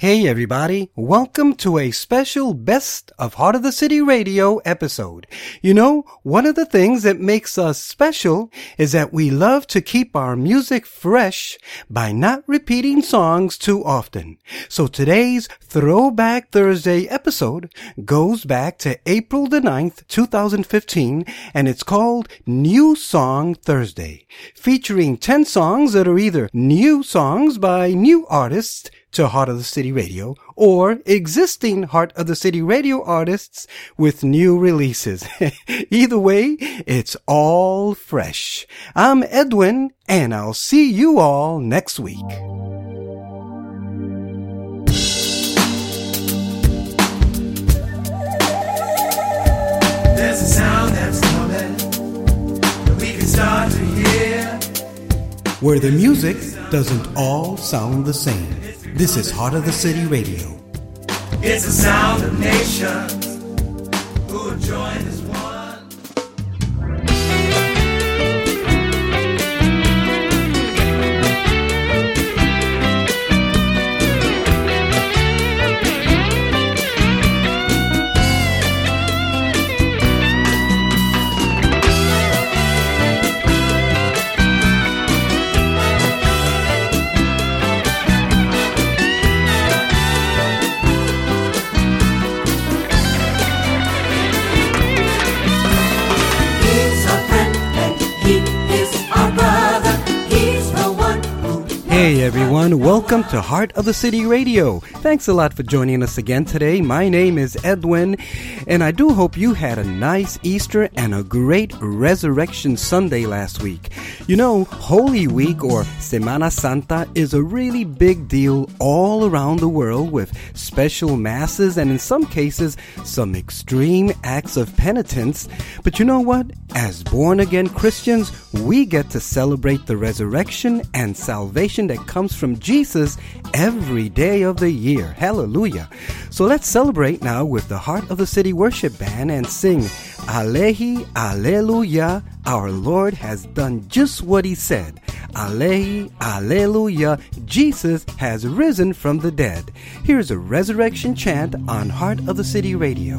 Hey everybody, welcome to a special Best of Heart of the City Radio episode. You know, one of the things that makes us special is that we love to keep our music fresh by not repeating songs too often. So today's Throwback Thursday episode goes back to April the 9th, 2015, and it's called New Song Thursday, featuring 10 songs that are either new songs by new artists to Heart of the City Radio or existing Heart of the City Radio artists with new releases. Either way, it's all fresh. I'm Edwin and I'll see you all next week. There's a sound that's coming that we can start to hear. Where the music doesn't all sound the same. This is Heart of the City Radio. It's the sound of nations who have joined as one. Everyone, welcome to Heart of the City Radio. Thanks a lot for joining us again today. My name is Edwin, and I do hope you had a nice Easter and a great Resurrection Sunday last week. You know, Holy Week or Semana Santa is a really big deal all around the world with special masses and in some cases some extreme acts of penitence. But you know what? As born again Christians, we get to celebrate the resurrection and salvation that comes from Jesus every day of the year. Hallelujah. So let's celebrate now with the Heart of the City Worship Band and sing Alehi Alleluia. Our Lord has done just what he said. Alehi Alleluia. Jesus has risen from the dead. Here's a resurrection chant on Heart of the City Radio.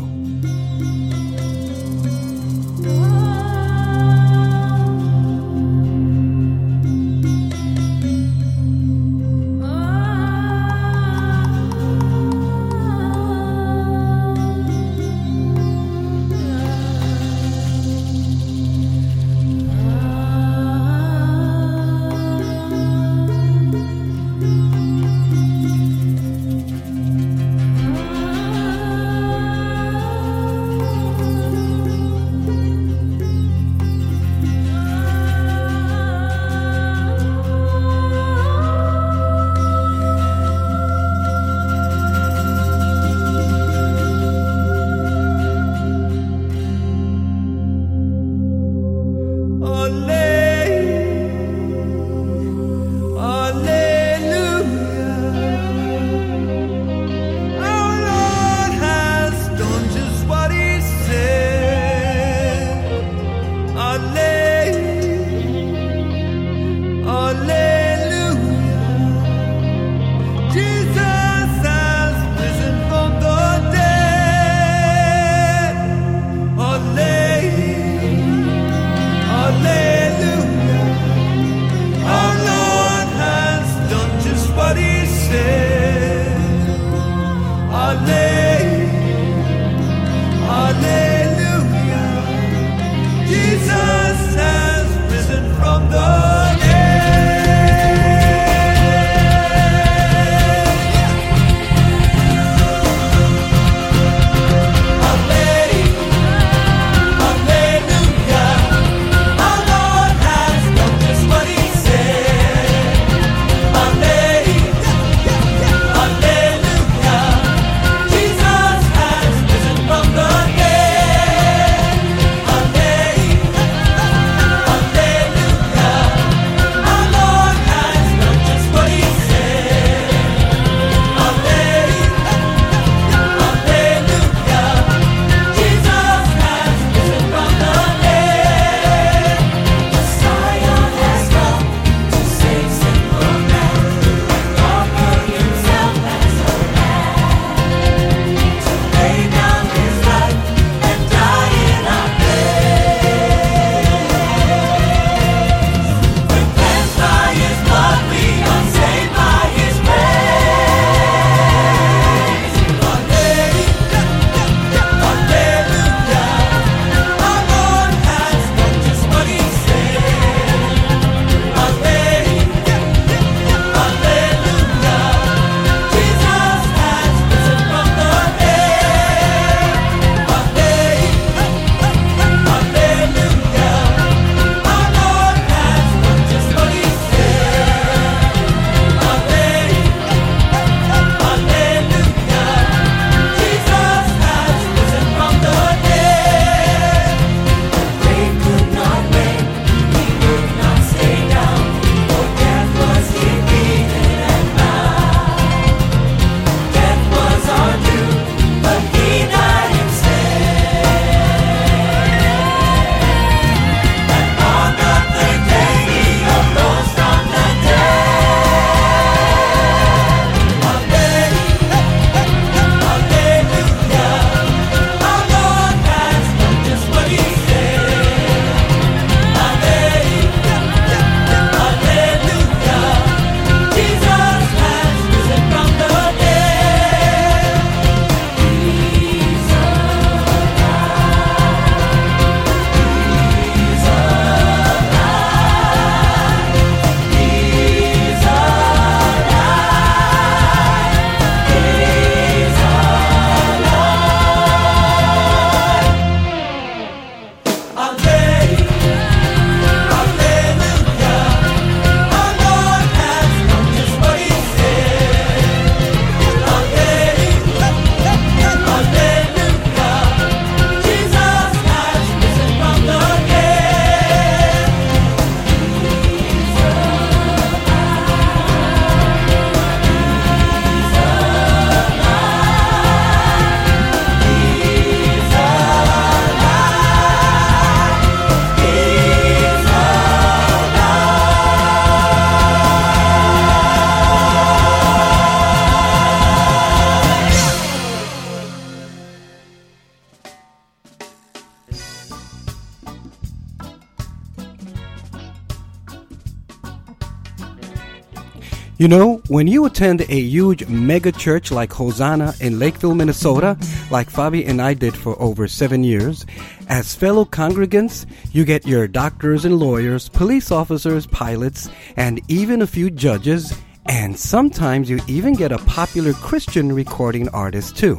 You know, when you attend a huge mega church like Hosanna in Lakeville, Minnesota, like Fabi and I did for over seven years, as fellow congregants, you get your doctors and lawyers, police officers, pilots, and even a few judges, and sometimes you even get a popular Christian recording artist too.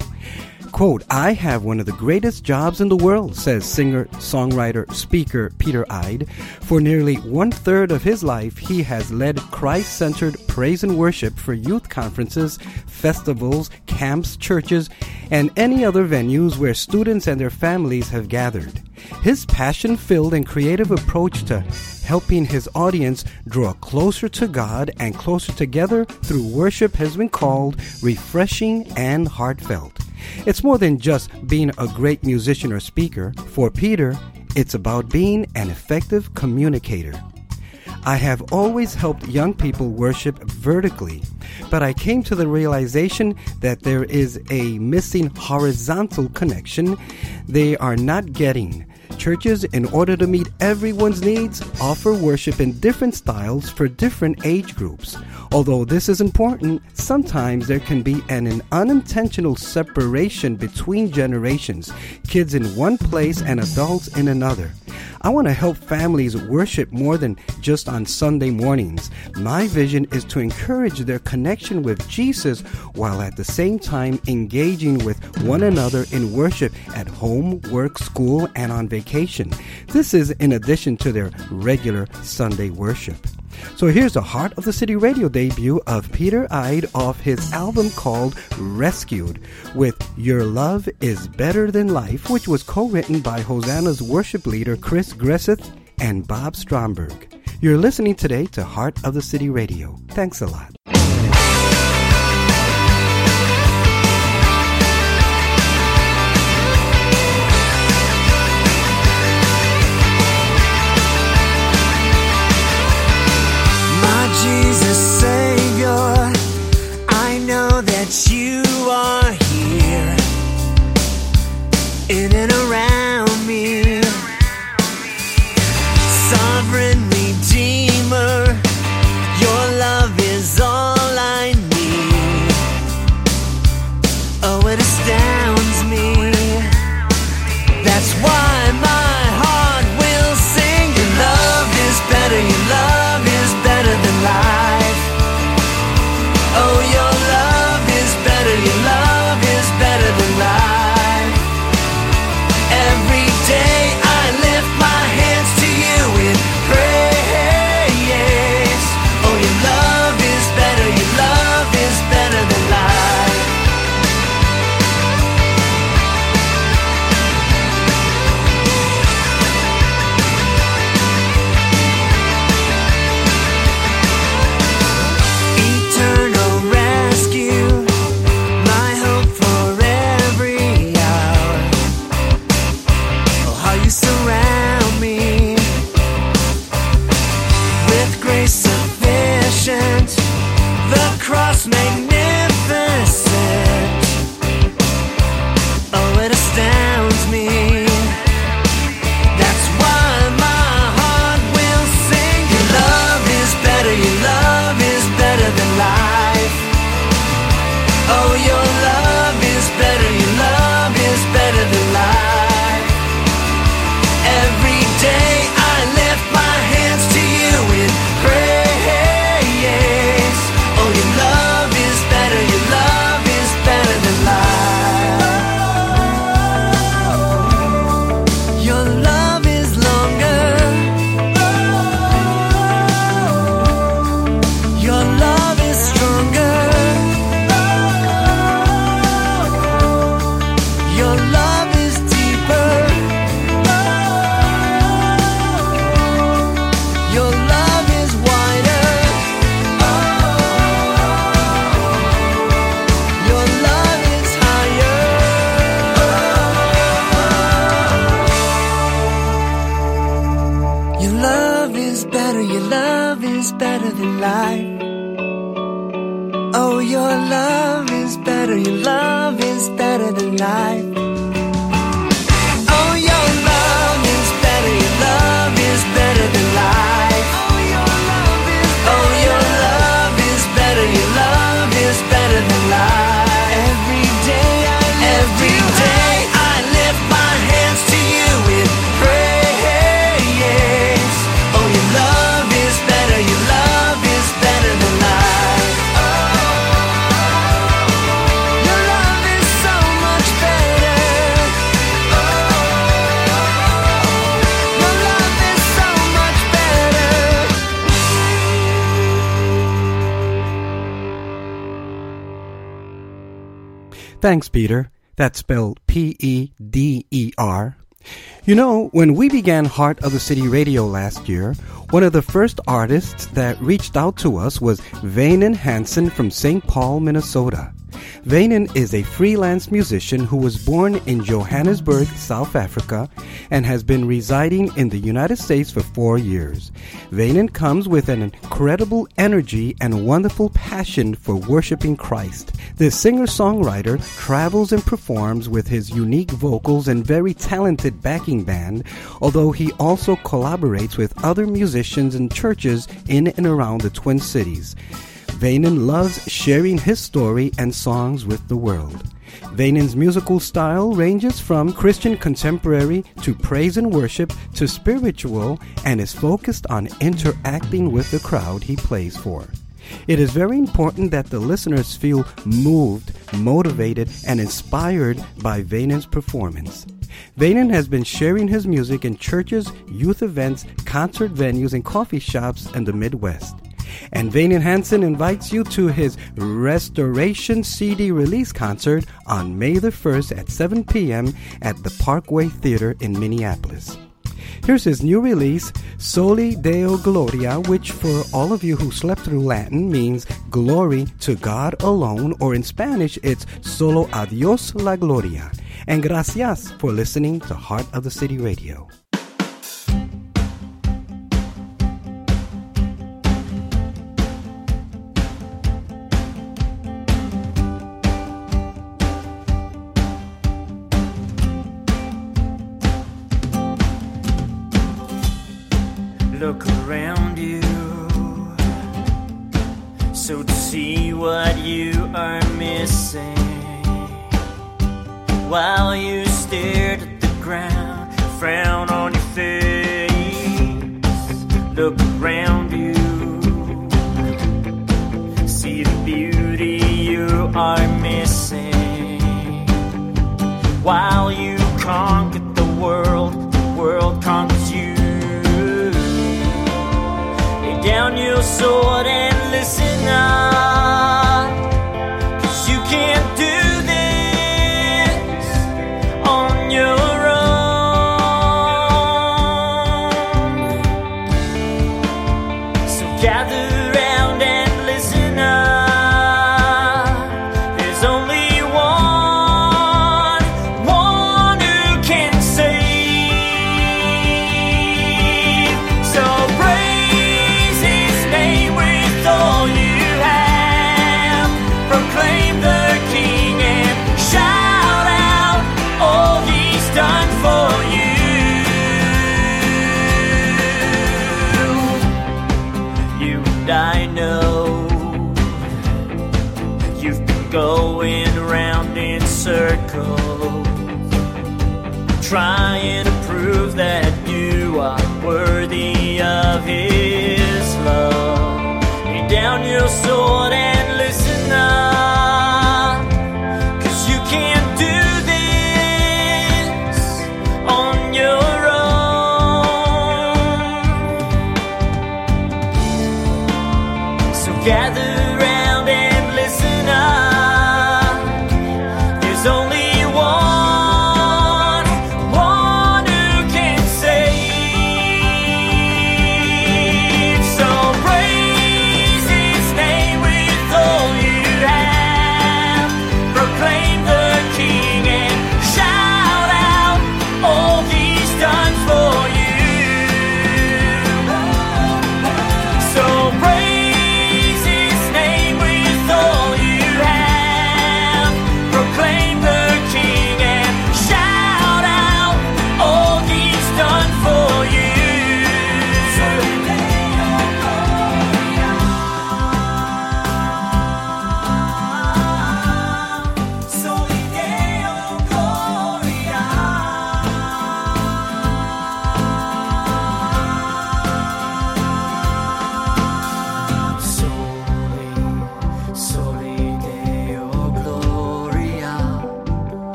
Quote, I have one of the greatest jobs in the world, says singer, songwriter, speaker Peder Eide. For nearly one third of his life, he has led Christ centered praise and worship for youth conferences, festivals, camps, churches, and any other venues where students and their families have gathered. His passion filled and creative approach to helping his audience draw closer to God and closer together through worship has been called refreshing and heartfelt. It's more than just being a great musician or speaker. For Peder, it's about being an effective communicator. I have always helped young people worship vertically, but I came to the realization that there is a missing horizontal connection they are not getting. Churches, in order to meet everyone's needs, offer worship in different styles for different age groups. Although this is important, sometimes there can be an, unintentional separation between generations, kids in one place and adults in another. I want to help families worship more than just on Sunday mornings. My vision is to encourage their connection with Jesus while at the same time engaging with one another in worship at home, work, school, and on vacation. This is in addition to their regular Sunday worship. So here's the Heart of the City radio debut of Peder Eide off his album called Rescued with Your Love is Better Than Life, which was co written by Hosanna's worship leader Chris Gresseth and Bob Stromberg. You're listening today to Heart of the City Radio. Thanks a lot. That you are here. In and Thanks, Peder. That's spelled P E D E R. You know, when we began Heart of the City Radio last year, one of the first artists that reached out to us was Vanen Hansen from St. Paul, Minnesota. Vanen is a freelance musician who was born in Johannesburg, South Africa, and has been residing in the United States for four years. Vanen comes with an incredible energy and wonderful passion for worshiping Christ. This singer-songwriter travels and performs with his unique vocals and very talented backing band, although he also collaborates with other musicians and churches in and around the Twin Cities. Vanen loves sharing his story and songs with the world. Vanen's musical style ranges from Christian contemporary to praise and worship to spiritual and is focused on interacting with the crowd he plays for. It is very important that the listeners feel moved, motivated, and inspired by Vanen's performance. Vanen has been sharing his music in churches, youth events, concert venues, and coffee shops in the Midwest. And Vanen Hansen invites you to his Restoration CD release concert on May the 1st at 7 p.m. at the Parkway Theater in Minneapolis. Here's his new release, Soli Deo Gloria, which for all of you who slept through Latin means glory to God alone, or in Spanish, it's Solo adios la Gloria. And gracias for listening to Heart of the City Radio. You've been going round in circles, trying to prove that you are worthy of His love. Lay down your sword and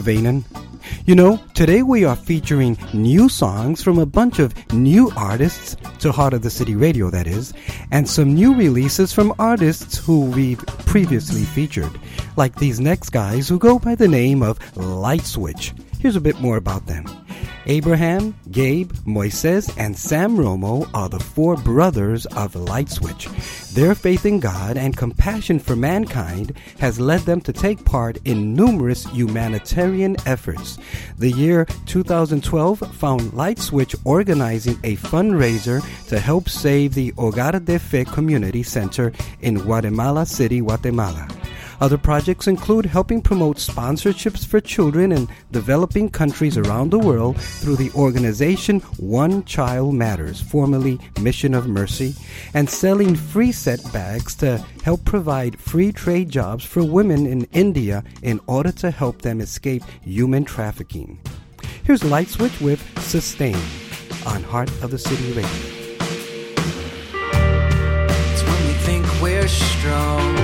Vanen. You know, today we are featuring new songs from a bunch of new artists to Heart of the City Radio, that is, and some new releases from artists who we've previously featured, like these next guys who go by the name of Light Switch. Here's a bit more about them. Abraham, Gabe, Moises, and Sam Romo are the four brothers of Light Switch. Their faith in God and compassion for mankind has led them to take part in numerous humanitarian efforts. The year 2012 found Light Switch organizing a fundraiser to help save the Hogar de Fe Community Center in Guatemala City, Guatemala. Other projects include helping promote sponsorships for children in developing countries around the world through the organization One Child Matters, formerly Mission of Mercy, and selling Freeset bags to help provide free trade jobs for women in India in order to help them escape human trafficking. Here's Light Switch with Sustain on Heart of the City Radio. It's when we think we're strong.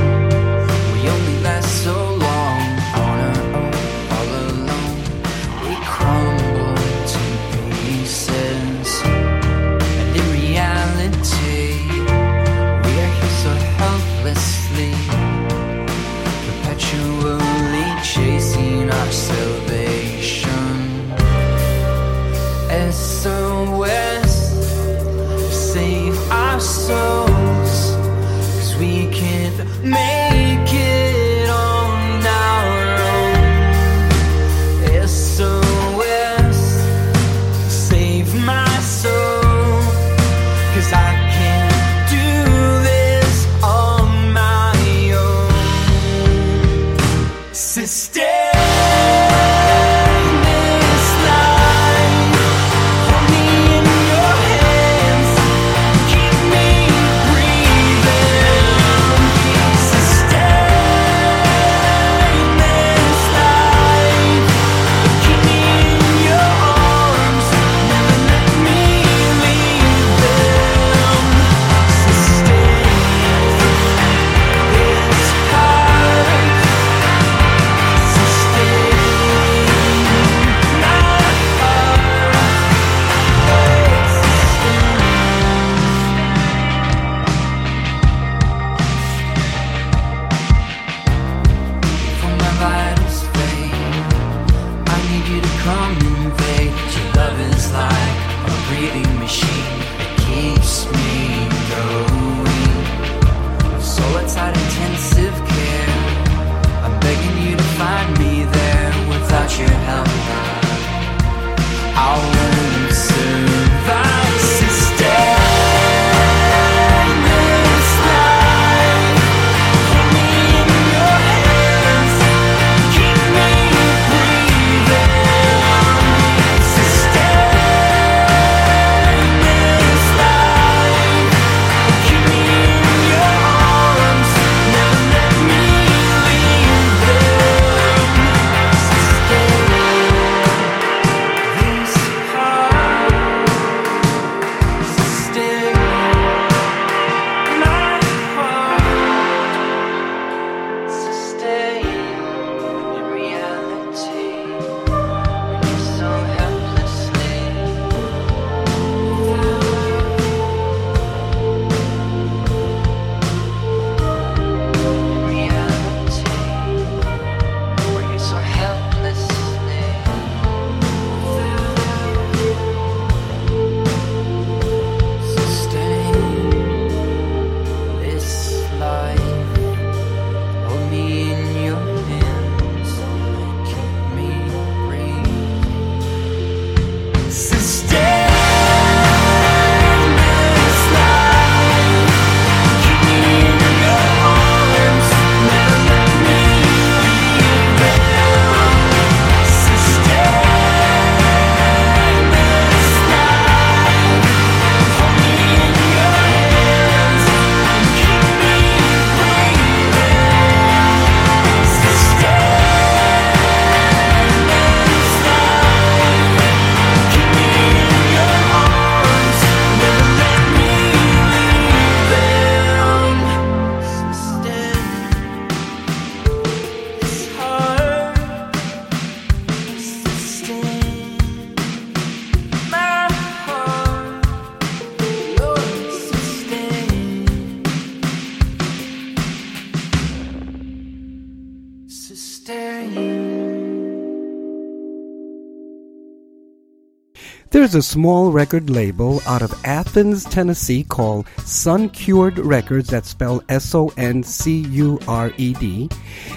There's a small record label out of Athens, Tennessee called Son Cured Records, that's spelled S O N C U R E D,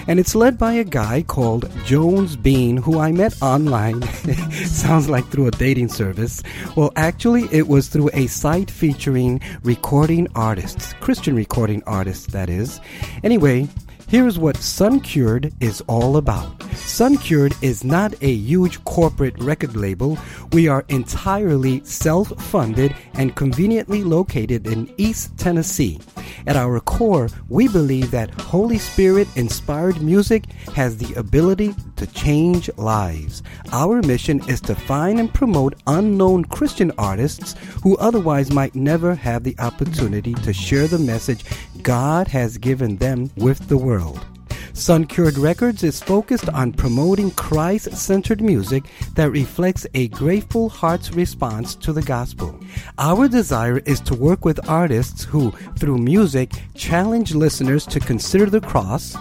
and it's led by a guy called Jones Bean, who I met online. Sounds like through a dating service. Well, actually, it was through a site featuring recording artists, Christian recording artists, that is. Anyway, Here's what Soncured is all about. Soncured is not a huge corporate record label. We are entirely self funded and conveniently located in East Tennessee. At our core, we believe that Holy Spirit inspired music has the ability to change lives. Our mission is to find and promote unknown Christian artists who otherwise might never have the opportunity to share the message God has given them with the world. Soncured Records is focused on promoting Christ centered music that reflects a grateful heart's response to the gospel. Our desire is to work with artists who, through music, challenge listeners to consider the cross,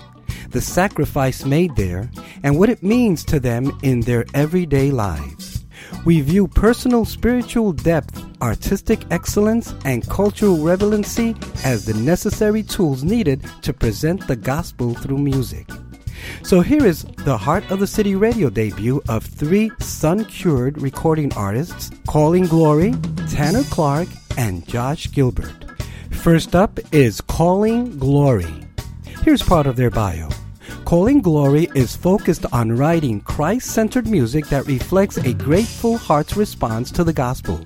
the sacrifice made there, and what it means to them in their everyday lives. We view personal spiritual depth, artistic excellence, and cultural relevancy as the necessary tools needed to present the gospel through music. So here is the Heart of the City radio debut of three son cured recording artists Calling Glory, Tanner Clark, and Josh Gilbert. First up is Calling Glory. Here's part of their bio. Calling Glory is focused on writing Christ centered music that reflects a grateful heart's response to the gospel.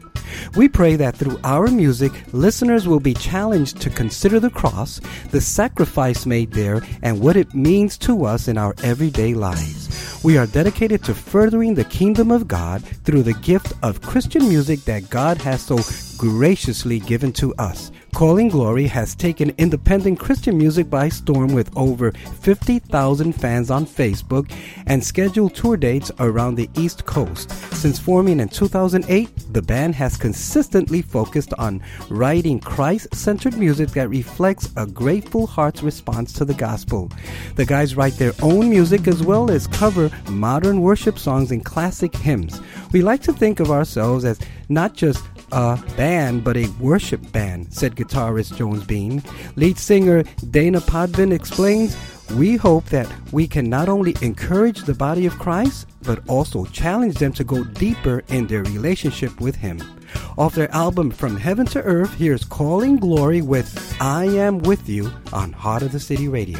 We pray that through our music, listeners will be challenged to consider the cross, the sacrifice made there, and what it means to us in our everyday lives. We are dedicated to furthering the kingdom of God through the gift of Christian music that God has so graciously given to us. Calling Glory has taken independent Christian music by storm with over 50,000 fans on Facebook and scheduled tour dates around the East Coast. Since forming in 2008, the band has consistently focused on writing Christ centered music that reflects a grateful heart's response to the gospel. The guys write their own music as well as cover modern worship songs and classic hymns. We like to think of ourselves as not just a band, but a worship band, said guitarist Jones Bean. Lead singer Dana Podvin explains, we hope that we can not only encourage the body of Christ, but also challenge them to go deeper in their relationship with Him. Off their album From Heaven to Earth, here's Calling Glory with I Am With You on Heart of the City Radio.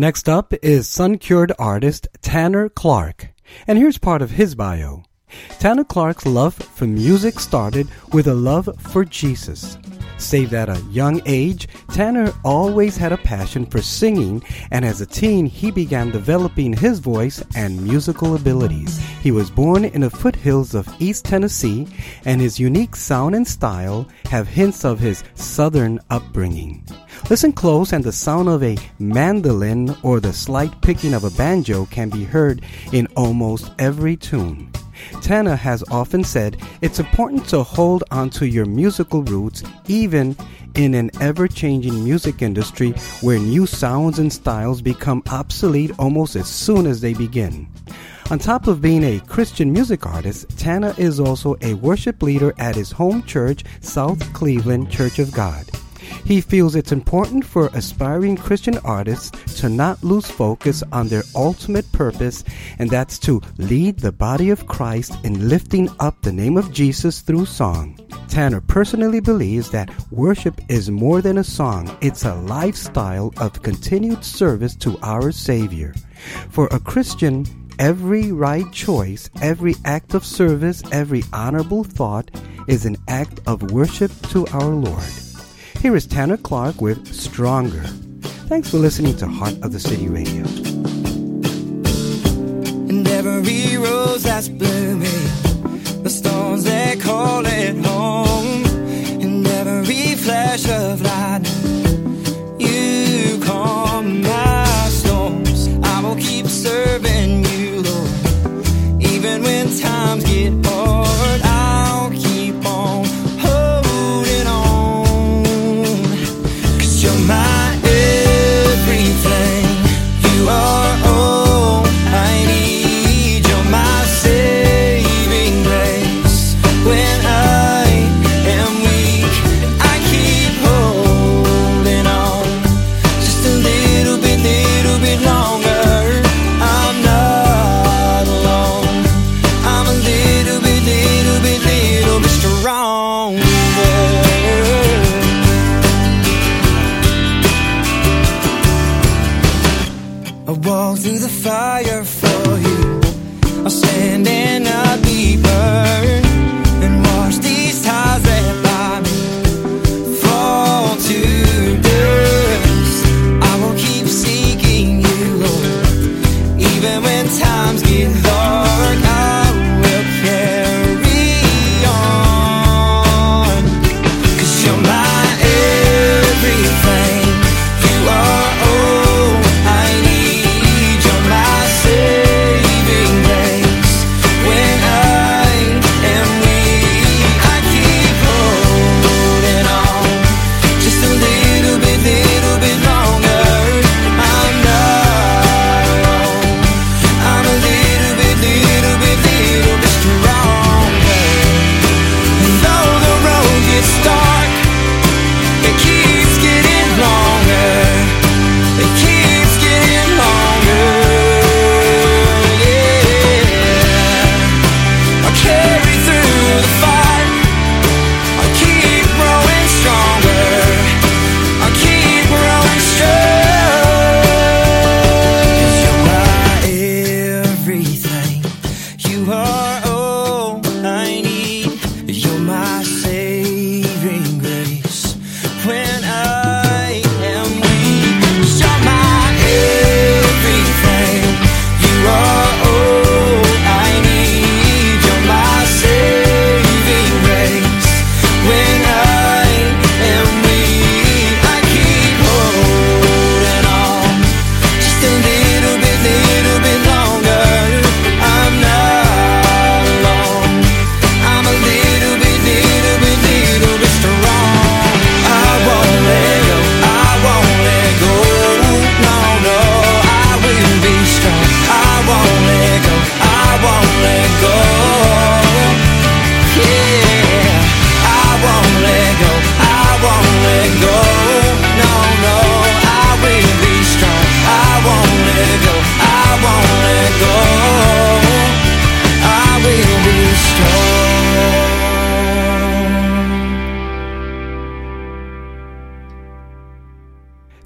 Next up is son cured artist Tanner Clark. And here's part of his bio. Tanner Clark's love for music started with a love for Jesus. Saved at a young age, Tanner always had a passion for singing, and as a teen, he began developing his voice and musical abilities. He was born in the foothills of East Tennessee, and his unique sound and style have hints of his southern upbringing. Listen close, and the sound of a mandolin or the slight picking of a banjo can be heard in almost every tune. Tanner has often said it's important to hold onto your musical roots even in an ever changing music industry where new sounds and styles become obsolete almost as soon as they begin. On top of being a Christian music artist, Tanner is also a worship leader at his home church, South Cleveland Church of God. He feels it's important for aspiring Christian artists to not lose focus on their ultimate purpose, and that's to lead the body of Christ in lifting up the name of Jesus through song. Tanner personally believes that worship is more than a song, it's a lifestyle of continued service to our Savior. For a Christian, every right choice, every act of service, every honorable thought is an act of worship to our Lord. Here is Tanner Clark with Stronger. Thanks for listening to Heart of the City Radio. And every rose that's blooming, the stones they call it home, and every flash of lightning, you calm my storms. I will keep serving you, Lord, even when times get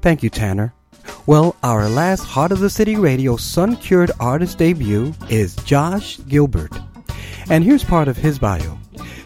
Thank you, Tanner. Well, our last Heart of the City Radio Son Cured artist debut is Josh Gilbert. And here's part of his bio.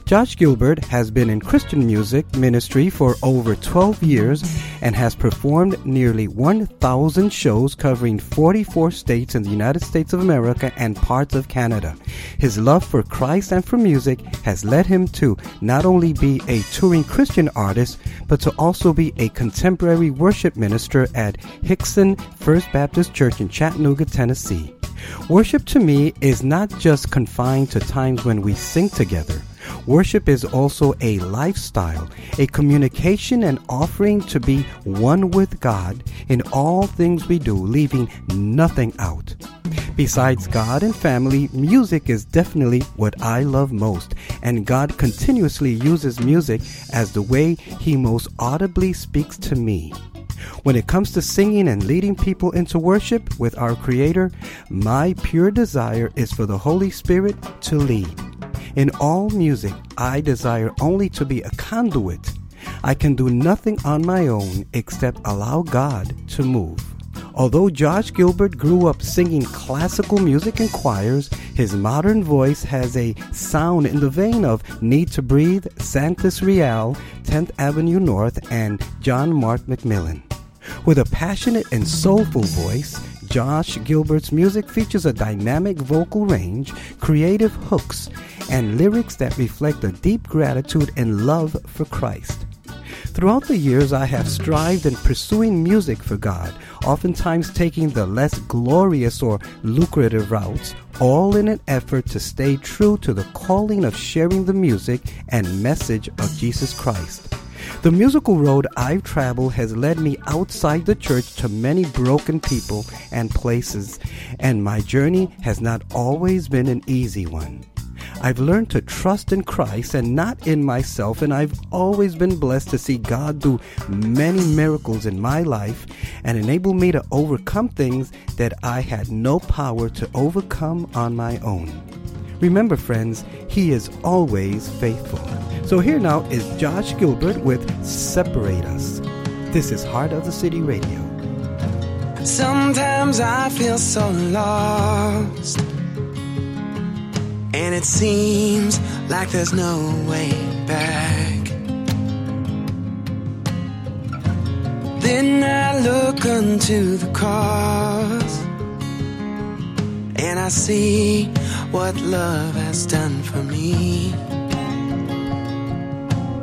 Josh Gilbert has been in Christian music ministry for over 12 years and has performed nearly 1,000 shows covering 44 states in the United States of America and parts of Canada. His love for Christ and for music has led him to not only be a touring Christian artist, but to also be a contemporary worship minister at Hixson First Baptist Church in Chattanooga, Tennessee. Worship to me is not just confined to times when we sing together. Worship is also a lifestyle, a communication and offering to be one with God in all things we do, leaving nothing out. Besides God and family, music is definitely what I love most, and God continuously uses music as the way He most audibly speaks to me. When it comes to singing and leading people into worship with our Creator, my pure desire is for the Holy Spirit to lead. In all music, I desire only to be a conduit. I can do nothing on my own except allow God to move. Although Josh Gilbert grew up singing classical music in choirs, his modern voice has a sound in the vein of Need to Breathe, Sanctus Real, 10th Avenue North, and John Mark McMillan. With a passionate and soulful voice, Josh Gilbert's music features a dynamic vocal range, creative hooks, and lyrics that reflect a deep gratitude and love for Christ. Throughout the years, I have strived in pursuing music for God, oftentimes taking the less glorious or lucrative routes, all in an effort to stay true to the calling of sharing the music and message of Jesus Christ. The musical road I've traveled has led me outside the church to many broken people and places, and my journey has not always been an easy one. I've learned to trust in Christ and not in myself, and I've always been blessed to see God do many miracles in my life and enable me to overcome things that I had no power to overcome on my own. Remember, friends, He is always faithful. So here now is Josh Gilbert with Separate Us. This is Heart of the City Radio. Sometimes I feel so lost. And it seems like there's no way back. Then I look unto the cross. And I see what love has done for me.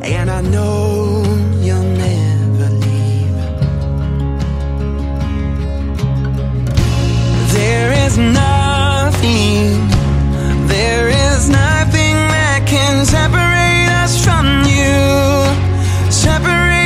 And I know you'll never leave. There is nothing, there is nothing that can separate us from you. Separate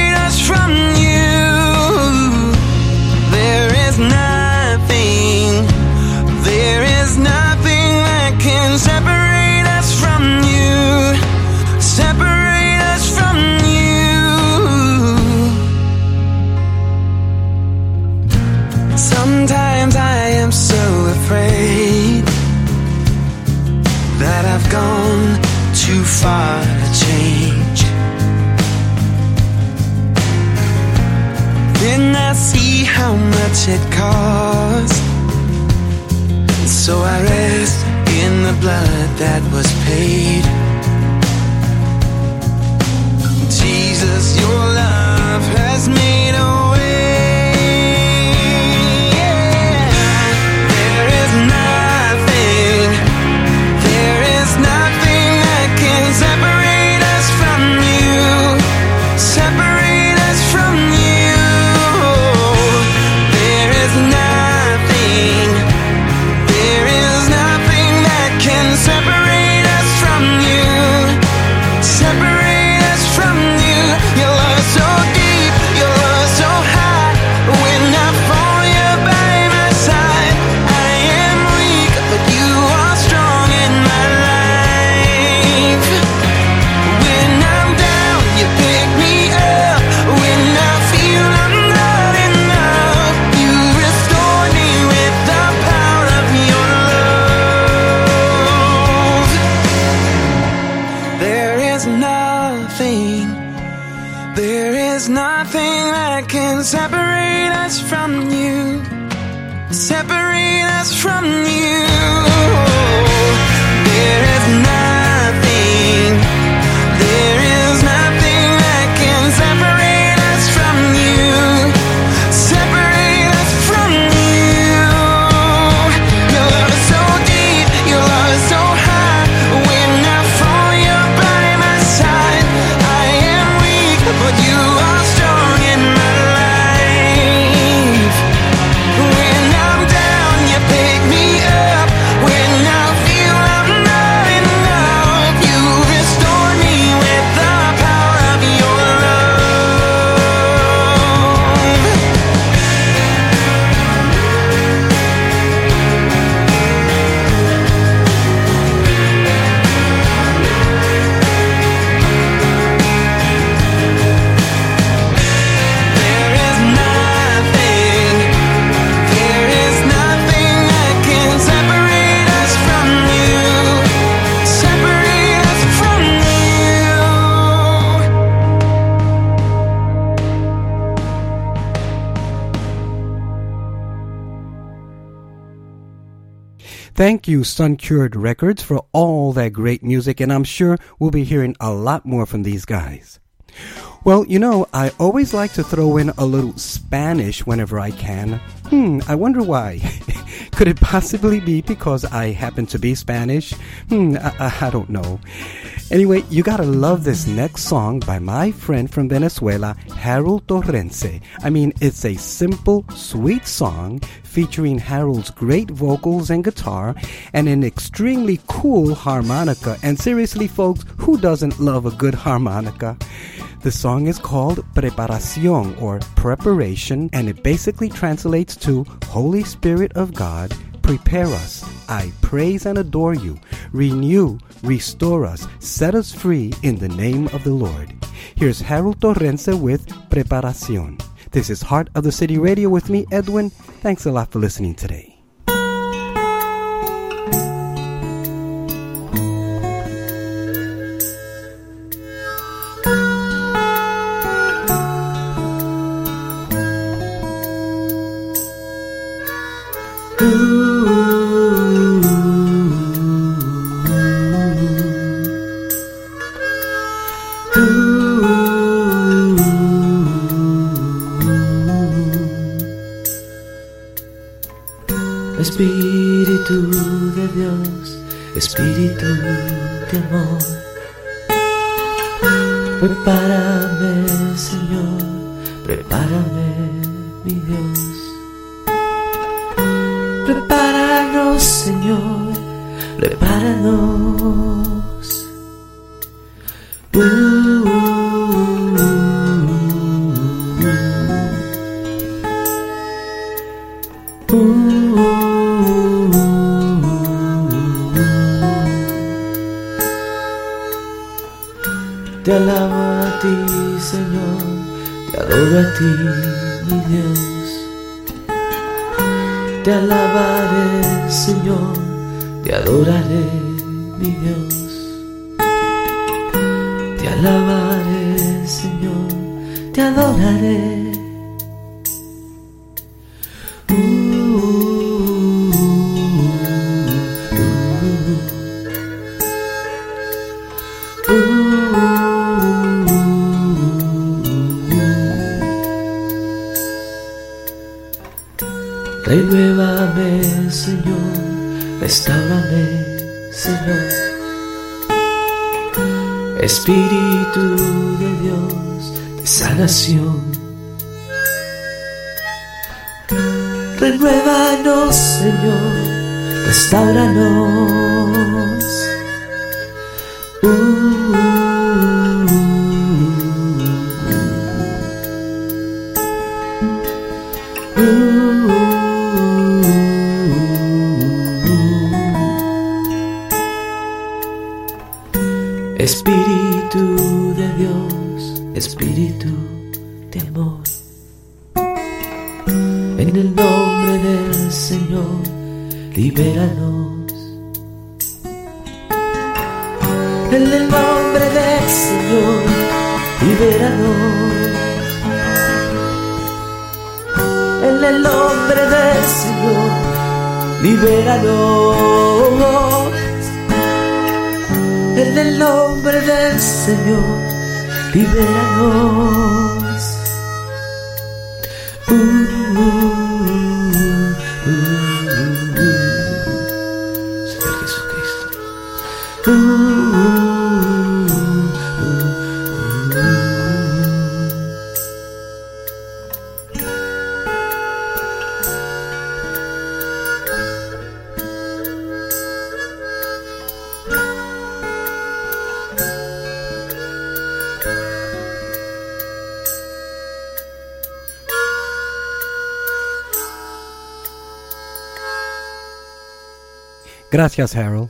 that Separate us from you. Thank you, Soncured Records, for all that great music, and I'm sure we'll be hearing a lot more from these guys. Well, you know, I always like to throw in a little Spanish whenever I can. Hmm, I wonder why. Could it possibly be because I happen to be Spanish? Hmm, I, I, I don't know. Anyway, you gotta love this next song by my friend from Venezuela, Harold Torrense. I mean, it's a simple, sweet song featuring Harold's great vocals and guitar and an extremely cool harmonica. And seriously, folks, who doesn't love a good harmonica? The song is called Preparación or Preparation, and it basically translates to Holy Spirit of God, prepare us. I praise and adore you. Renew, restore us, set us free in the name of the Lord. Here's Harold Torrense with Preparación. This is Heart of the City Radio with me, Edwin. Thanks a lot for listening today. te adoraré. Uh, uh, uh, Renuévame, Señor, restaurame, Señor. Espíritu de sanación. Renuévanos, Señor, restauranos. Gracias, Harold.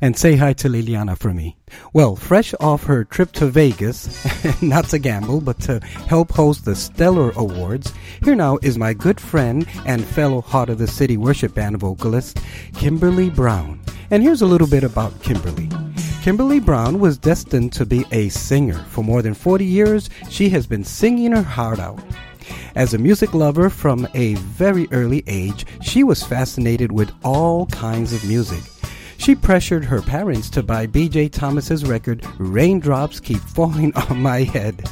And say hi to Liliana for me. Well, fresh off her trip to Vegas, not to gamble, but to help host the Stellar Awards, here now is my good friend and fellow Heart of the City worship band vocalist, Kimberly Brown. And here's a little bit about Kimberly. Kimberly Brown was destined to be a singer. For more than 40 years, she has been singing her heart out. As a music lover from a very early age, she was fascinated with all kinds of music. She pressured her parents to buy BJ Thomas's record Raindrops Keep Falling on My Head.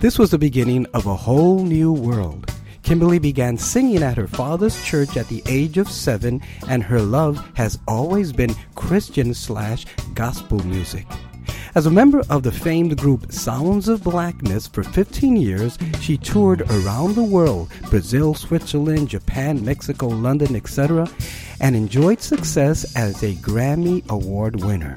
This was the beginning of a whole new world. Kimberly began singing at her father's church at the age of seven, and her love has always been Christian slash gospel music. As a member of the famed group Sounds of Blackness for 15 years, she toured around the world Brazil, Switzerland, Japan, Mexico, London, etc., and enjoyed success as a Grammy Award winner.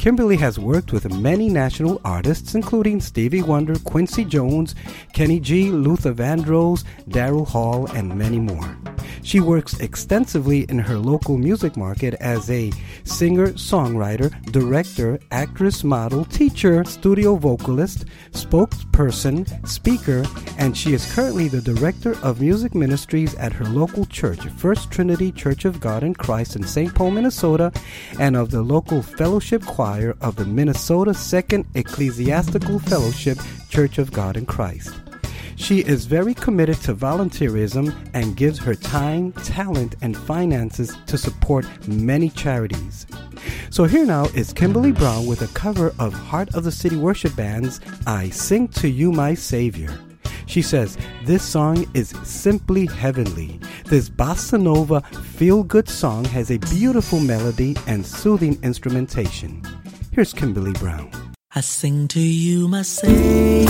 Kimberly has worked with many national artists, including Stevie Wonder, Quincy Jones, Kenny G, Luther Vandross, Daryl Hall, and many more. She works extensively in her local music market as a singer, songwriter, director, actress, model, teacher, studio vocalist, spokesperson, speaker, and she is currently the director of music ministries at her local church, First Trinity Church of God in Christ in St. Paul, Minnesota, and of the local fellowship choir of the Minnesota Second Ecclesiastical Fellowship Church of God in Christ. She is very committed to volunteerism and gives her time, talent, and finances to support many charities. So here now is Kimberly Brown with a cover of Heart of the City Worship Band's I Sing to You My Savior. She says, This song is simply heavenly. This bossa nova feel good song has a beautiful melody and soothing instrumentation. Here's Kimberly Brown. I sing to you, my Savior.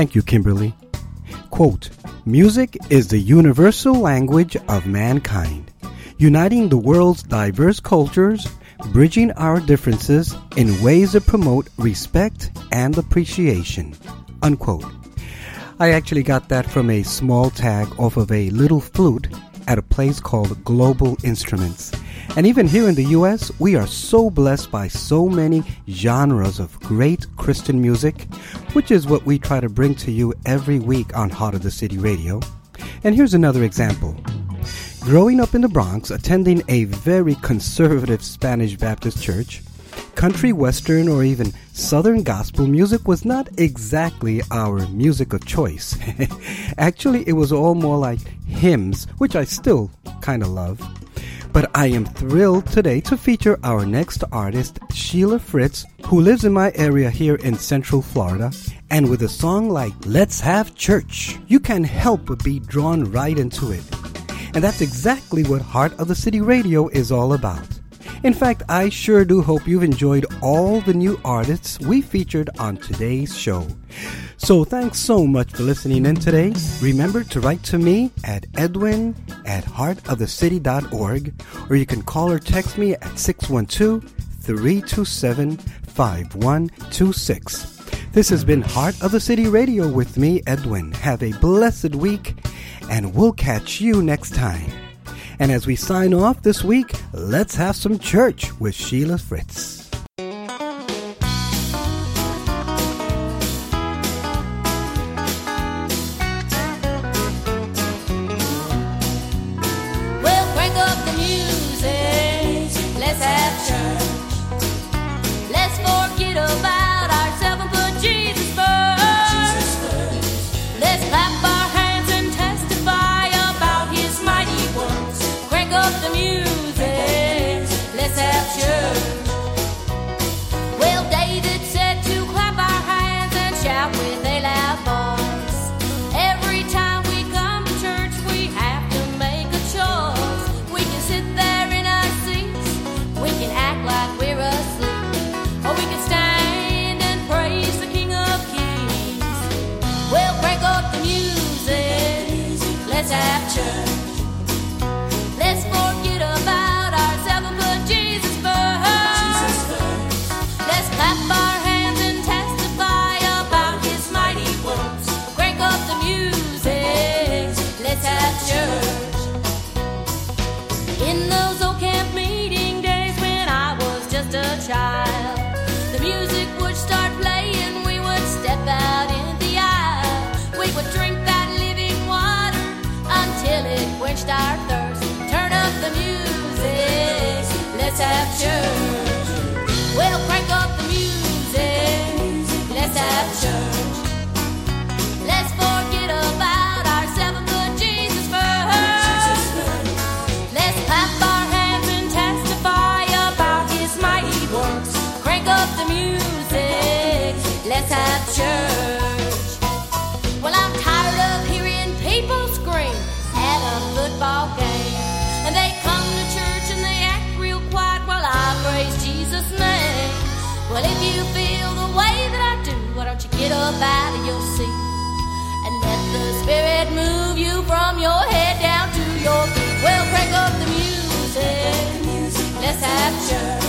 Thank you, Kimberly. Quote, Music is the universal language of mankind, uniting the world's diverse cultures, bridging our differences in ways that promote respect and appreciation. Unquote. I actually got that from a small tag off of a little flute at a place called Global Instruments. And even here in the US, we are so blessed by so many genres of great Christian music, which is what we try to bring to you every week on Heart of the City Radio. And here's another example. Growing up in the Bronx, attending a very conservative Spanish Baptist church, country western or even southern gospel music was not exactly our music of choice. Actually, it was all more like hymns, which I still kind of love. But I am thrilled today to feature our next artist, Sheila Fritz, who lives in my area here in Central Florida. And with a song like Let's Have Church, you can help but be drawn right into it. And that's exactly what Heart of the City Radio is all about. In fact, I sure do hope you've enjoyed all the new artists we featured on today's show. So thanks so much for listening in today. Remember to write to me at edwin at heartofthecity.org or you can call or text me at 612-327-5126. This has been Heart of the City Radio with me, Edwin. Have a blessed week and we'll catch you next time. And as we sign off this week, let's have some church with Sheila Fritz. The Spirit move you from your head down to your feet? Well, crank up the music. Let's have church.